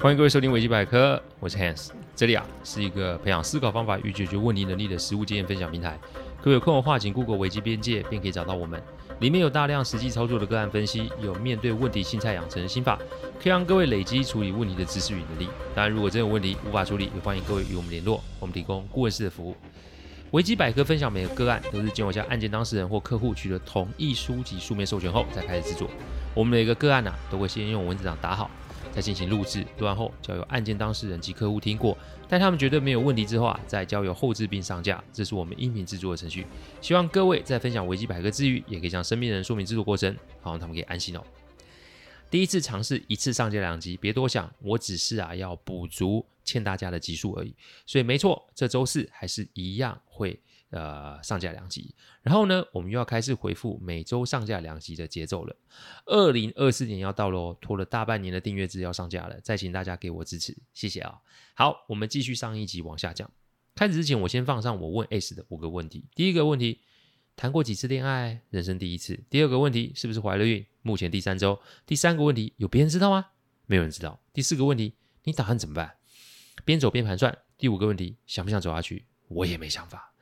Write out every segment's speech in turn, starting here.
欢迎各位收听维基百科，我是 Hans，这里啊是一个培养思考方法与解决问题能力的实务经验分享平台。各位有空的话，请 Google 维基边界，便可以找到我们。里面有大量实际操作的个案分析，有面对问题心态养成的心法，可以让各位累积处理问题的知识与能力。当然，如果真有问题无法处理，也欢迎各位与我们联络，我们提供顾问式的服务。维基百科分享每个个案都是经过向案件当事人或客户取得同意书及书面授权后再开始制作。我们每个个案呢、啊，都会先用文字档打好。再进行录制，录完后交由案件当事人及客户听过，待他们觉得没有问题之后啊，再交由后制并上架。这是我们音频制作的程序。希望各位在分享维基百科之余，也可以向身边人说明制作过程，好让他们可以安心哦。第一次尝试一次上架两集，别多想，我只是啊要补足欠大家的集数而已。所以没错，这周四还是一样会。呃，上架两集，然后呢，我们又要开始回复每周上架两集的节奏了。二零二四年要到喽，拖了大半年的订阅制要上架了，再请大家给我支持，谢谢啊。好，我们继续上一集往下讲。开始之前，我先放上我问 S 的五个问题。第一个问题，谈过几次恋爱？人生第一次。第二个问题，是不是怀了孕？目前第三周。第三个问题，有别人知道吗？没有人知道。第四个问题，你打算怎么办？边走边盘算。第五个问题，想不想走下去？我也没想法。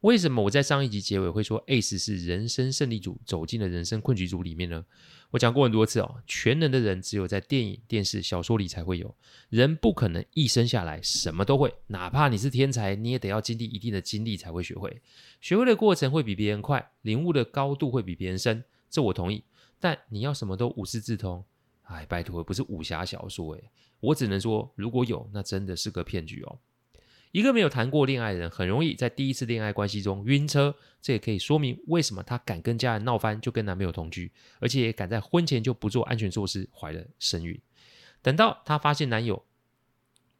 为什么我在上一集结尾会说 ACE 是人生胜利组走进了人生困局组里面呢？我讲过很多次哦，全能的人只有在电影、电视、小说里才会有。人不可能一生下来什么都会，哪怕你是天才，你也得要经历一定的经历才会学会。学会的过程会比别人快，领悟的高度会比别人深，这我同意。但你要什么都无师自通，哎，拜托，不是武侠小说诶，我只能说，如果有，那真的是个骗局哦。一个没有谈过恋爱的人，很容易在第一次恋爱关系中晕车。这也可以说明为什么她敢跟家人闹翻就跟男朋友同居，而且也敢在婚前就不做安全措施，怀了身孕。等到她发现男友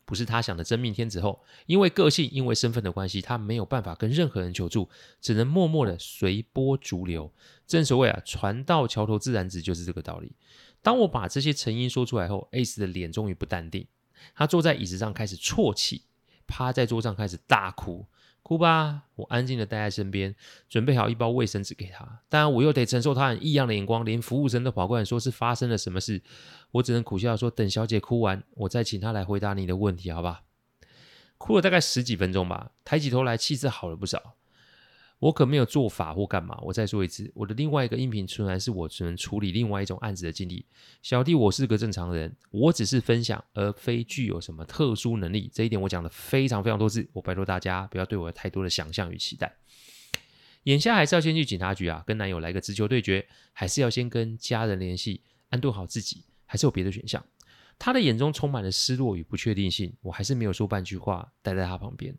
不是她想的真命天子后，因为个性、因为身份的关系，她没有办法跟任何人求助，只能默默的随波逐流。正所谓啊，船到桥头自然直，就是这个道理。当我把这些成因说出来后，Ace 的脸终于不淡定，他坐在椅子上开始啜泣。趴在桌上开始大哭，哭吧！我安静的待在身边，准备好一包卫生纸给他。当然，我又得承受他很异样的眼光，连服务生都跑过来说是发生了什么事。我只能苦笑说：“等小姐哭完，我再请她来回答你的问题，好吧？”哭了大概十几分钟吧，抬起头来，气色好了不少。我可没有做法或干嘛。我再说一次，我的另外一个音频纯然是我只能处理另外一种案子的经历。小弟，我是个正常人，我只是分享，而非具有什么特殊能力。这一点我讲了非常非常多次。我拜托大家不要对我有太多的想象与期待。眼下还是要先去警察局啊，跟男友来个直球对决，还是要先跟家人联系，安顿好自己，还是有别的选项？他的眼中充满了失落与不确定性，我还是没有说半句话，待在他旁边。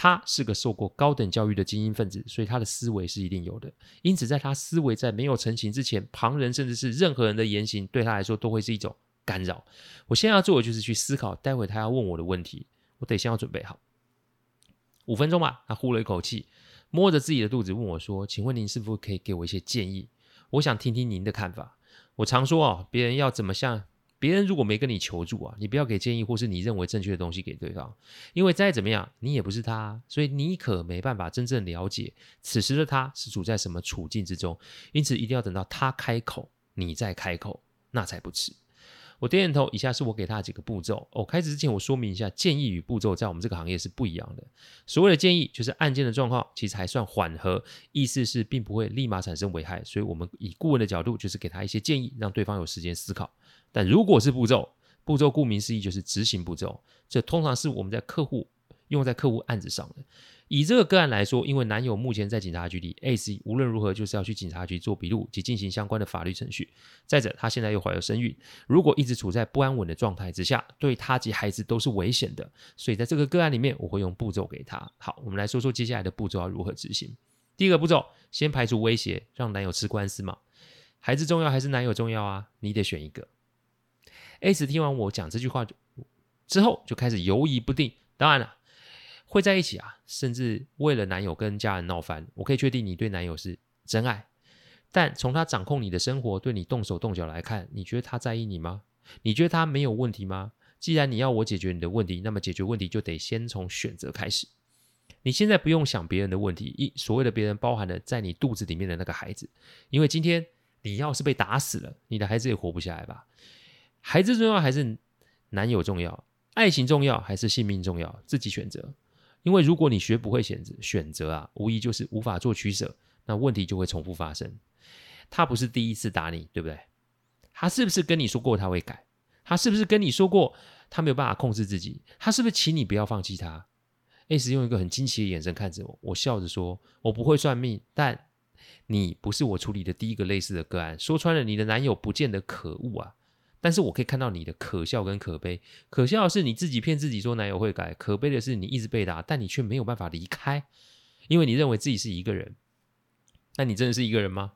他是个受过高等教育的精英分子，所以他的思维是一定有的。因此，在他思维在没有成型之前，旁人甚至是任何人的言行，对他来说都会是一种干扰。我现在要做的就是去思考，待会他要问我的问题，我得先要准备好。五分钟吧，他呼了一口气，摸着自己的肚子问我说：“请问您是否可以给我一些建议？我想听听您的看法。”我常说啊，别人要怎么像。别人如果没跟你求助啊，你不要给建议或是你认为正确的东西给对方，因为再怎么样，你也不是他，所以你可没办法真正了解此时的他是处在什么处境之中。因此，一定要等到他开口，你再开口，那才不迟。我点点头，以下是我给他的几个步骤。哦，开始之前我说明一下，建议与步骤在我们这个行业是不一样的。所谓的建议，就是案件的状况其实还算缓和，意思是并不会立马产生危害，所以我们以顾问的角度，就是给他一些建议，让对方有时间思考。但如果是步骤，步骤顾名思义就是执行步骤，这通常是我们在客户用在客户案子上的。以这个个案来说，因为男友目前在警察局里，Ace 无论如何就是要去警察局做笔录及进行相关的法律程序。再者，他现在又怀有身孕，如果一直处在不安稳的状态之下，对他及孩子都是危险的。所以在这个个案里面，我会用步骤给他。好，我们来说说接下来的步骤要如何执行。第一个步骤，先排除威胁，让男友吃官司嘛。孩子重要还是男友重要啊？你得选一个。A 子听完我讲这句话之后，就开始犹疑不定。当然了。会在一起啊，甚至为了男友跟家人闹翻。我可以确定你对男友是真爱，但从他掌控你的生活，对你动手动脚来看，你觉得他在意你吗？你觉得他没有问题吗？既然你要我解决你的问题，那么解决问题就得先从选择开始。你现在不用想别人的问题，一所谓的别人包含了在你肚子里面的那个孩子，因为今天你要是被打死了，你的孩子也活不下来吧？孩子重要还是男友重要，爱情重要，还是性命重要？自己选择。因为如果你学不会选择，选择啊，无疑就是无法做取舍，那问题就会重复发生。他不是第一次打你，对不对？他是不是跟你说过他会改？他是不是跟你说过他没有办法控制自己？他是不是请你不要放弃他？S 用一个很惊奇的眼神看着我，我笑着说：“我不会算命，但你不是我处理的第一个类似的个案。说穿了，你的男友不见得可恶啊。”但是我可以看到你的可笑跟可悲。可笑的是你自己骗自己说男友会改，可悲的是你一直被打，但你却没有办法离开，因为你认为自己是一个人。那你真的是一个人吗？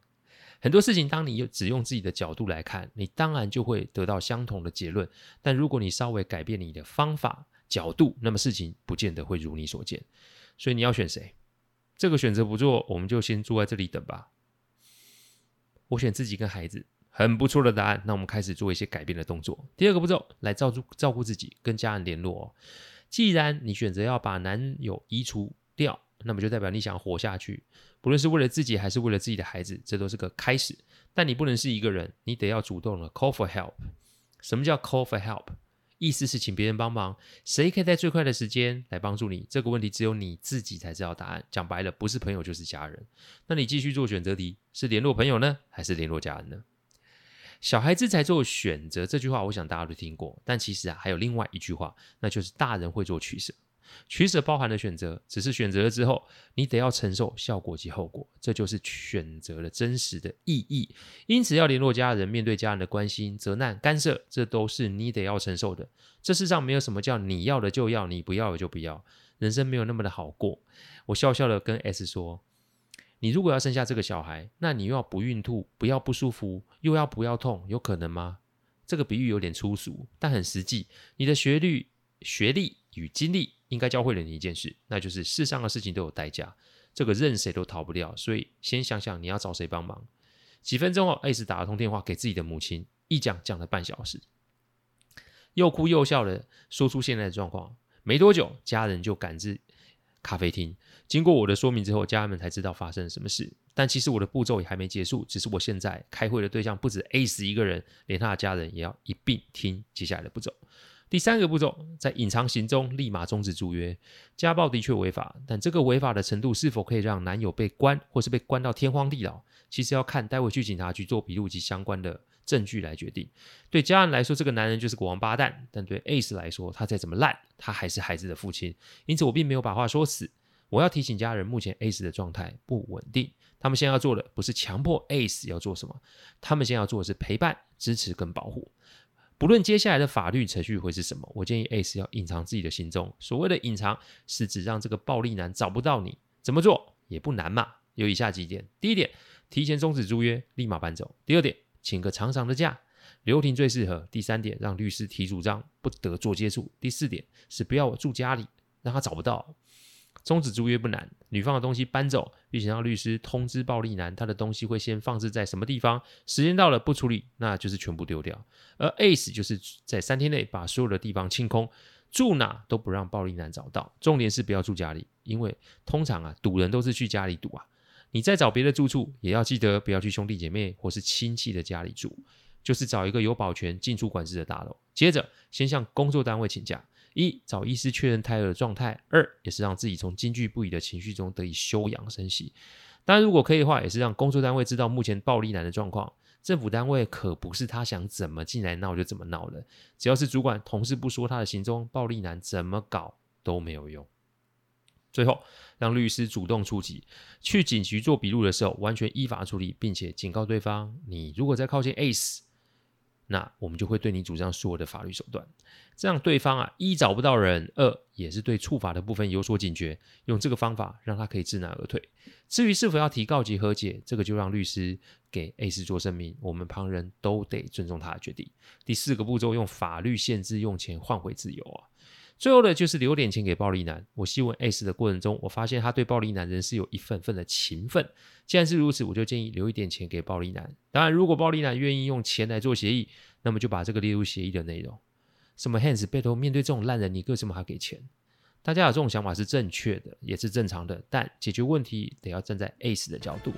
很多事情，当你只用自己的角度来看，你当然就会得到相同的结论。但如果你稍微改变你的方法、角度，那么事情不见得会如你所见。所以你要选谁？这个选择不做，我们就先坐在这里等吧。我选自己跟孩子。很不错的答案，那我们开始做一些改变的动作。第二个步骤，来照顾照顾自己，跟家人联络哦。既然你选择要把男友移除掉，那么就代表你想活下去，不论是为了自己还是为了自己的孩子，这都是个开始。但你不能是一个人，你得要主动的 call for help。什么叫 call for help？意思是请别人帮忙。谁可以在最快的时间来帮助你？这个问题只有你自己才知道答案。讲白了，不是朋友就是家人。那你继续做选择题，是联络朋友呢，还是联络家人呢？小孩子才做选择，这句话我想大家都听过。但其实啊，还有另外一句话，那就是大人会做取舍。取舍包含了选择，只是选择了之后，你得要承受效果及后果，这就是选择的真实的意义。因此，要联络家人，面对家人的关心、责难、干涉，这都是你得要承受的。这世上没有什么叫你要的就要，你不要的就不要。人生没有那么的好过。我笑笑的跟 S 说。你如果要生下这个小孩，那你又要不孕吐，不要不舒服，又要不要痛，有可能吗？这个比喻有点粗俗，但很实际。你的学历、学历与经历应该教会了你一件事，那就是世上的事情都有代价，这个任谁都逃不掉。所以先想想你要找谁帮忙。几分钟后，S 打了通电话给自己的母亲，一讲讲了半小时，又哭又笑的说出现在的状况。没多久，家人就赶至咖啡厅。经过我的说明之后，家人们才知道发生了什么事。但其实我的步骤也还没结束，只是我现在开会的对象不止 A 十一个人，连他的家人也要一并听接下来的步骤。第三个步骤，在隐藏行踪，立马终止租约。家暴的确违法，但这个违法的程度是否可以让男友被关，或是被关到天荒地老，其实要看待会去警察局做笔录及相关的证据来决定。对家人来说，这个男人就是个王八蛋；但对 Ace 来说，他再怎么烂，他还是孩子的父亲。因此，我并没有把话说死。我要提醒家人，目前 Ace 的状态不稳定。他们现在要做的不是强迫 Ace 要做什么，他们现在要做的是陪伴、支持跟保护。不论接下来的法律程序会是什么，我建议 Ace 要隐藏自己的行踪。所谓的隐藏，是指让这个暴力男找不到你。怎么做也不难嘛。有以下几点：第一点，提前终止租约，立马搬走；第二点，请个长长的假，留庭最适合；第三点，让律师提主张，不得做接触；第四点是不要我住家里，让他找不到。终止租约不难，女方的东西搬走，并且让律师通知暴力男，他的东西会先放置在什么地方，时间到了不处理，那就是全部丢掉。而 Ace 就是在三天内把所有的地方清空，住哪都不让暴力男找到。重点是不要住家里，因为通常啊堵人都是去家里堵啊。你再找别的住处，也要记得不要去兄弟姐妹或是亲戚的家里住，就是找一个有保全、进出管制的大楼。接着先向工作单位请假。一找医师确认胎儿的状态，二也是让自己从惊惧不已的情绪中得以休养生息。当然，如果可以的话，也是让工作单位知道目前暴力男的状况。政府单位可不是他想怎么进来闹就怎么闹的，只要是主管同事不说他的行踪，暴力男怎么搞都没有用。最后，让律师主动出击，去警局做笔录的时候，完全依法处理，并且警告对方：你如果再靠近 Ace。那我们就会对你主张所有的法律手段，这样对方啊一找不到人，二也是对处罚的部分有所警觉，用这个方法让他可以知难而退。至于是否要提告及和解，这个就让律师给 A 氏做声明，我们旁人都得尊重他的决定。第四个步骤，用法律限制用钱换回自由啊。最后的就是留点钱给暴力男。我细问 Ace 的过程中，我发现他对暴力男仍是有一份份的情分。既然是如此，我就建议留一点钱给暴力男。当然，如果暴力男愿意用钱来做协议，那么就把这个列入协议的内容。什么 Hans 背后面对这种烂人，你为什么还给钱？大家有这种想法是正确的，也是正常的。但解决问题得要站在 Ace 的角度。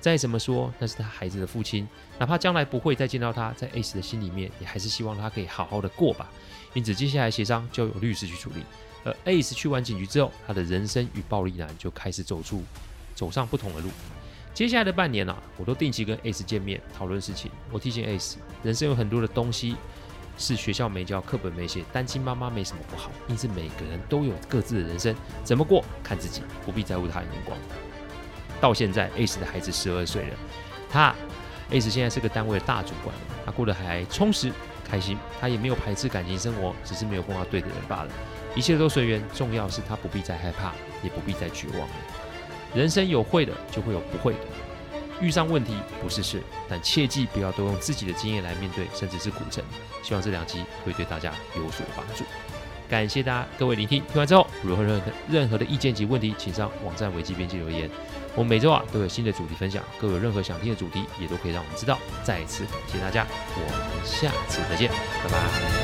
再怎么说，那是他孩子的父亲，哪怕将来不会再见到他，在 Ace 的心里面，也还是希望他可以好好的过吧。因此，接下来协商就由律师去处理。而 Ace 去完警局之后，他的人生与暴力男就开始走出走上不同的路。接下来的半年啊，我都定期跟 Ace 见面讨论事情。我提醒 Ace，人生有很多的东西。是学校没教，课本没写，单亲妈妈没什么不好，因此每个人都有各自的人生，怎么过看自己，不必在乎他人眼光。到现在，Ace 的孩子十二岁了，他 Ace 现在是个单位的大主管，他过得还充实开心，他也没有排斥感情生活，只是没有碰到对的人罢了。一切都随缘，重要是他不必再害怕，也不必再绝望了。人生有会的，就会有不会的。遇上问题不是事，但切记不要都用自己的经验来面对，甚至是骨折。希望这两集会对大家有所帮助。感谢大家各位聆听，听完之后如果有任何任何的意见及问题，请上网站维基编辑留言。我们每周啊都有新的主题分享，各位有任何想听的主题，也都可以让我们知道。再一次感谢大家，我们下次再见，拜拜。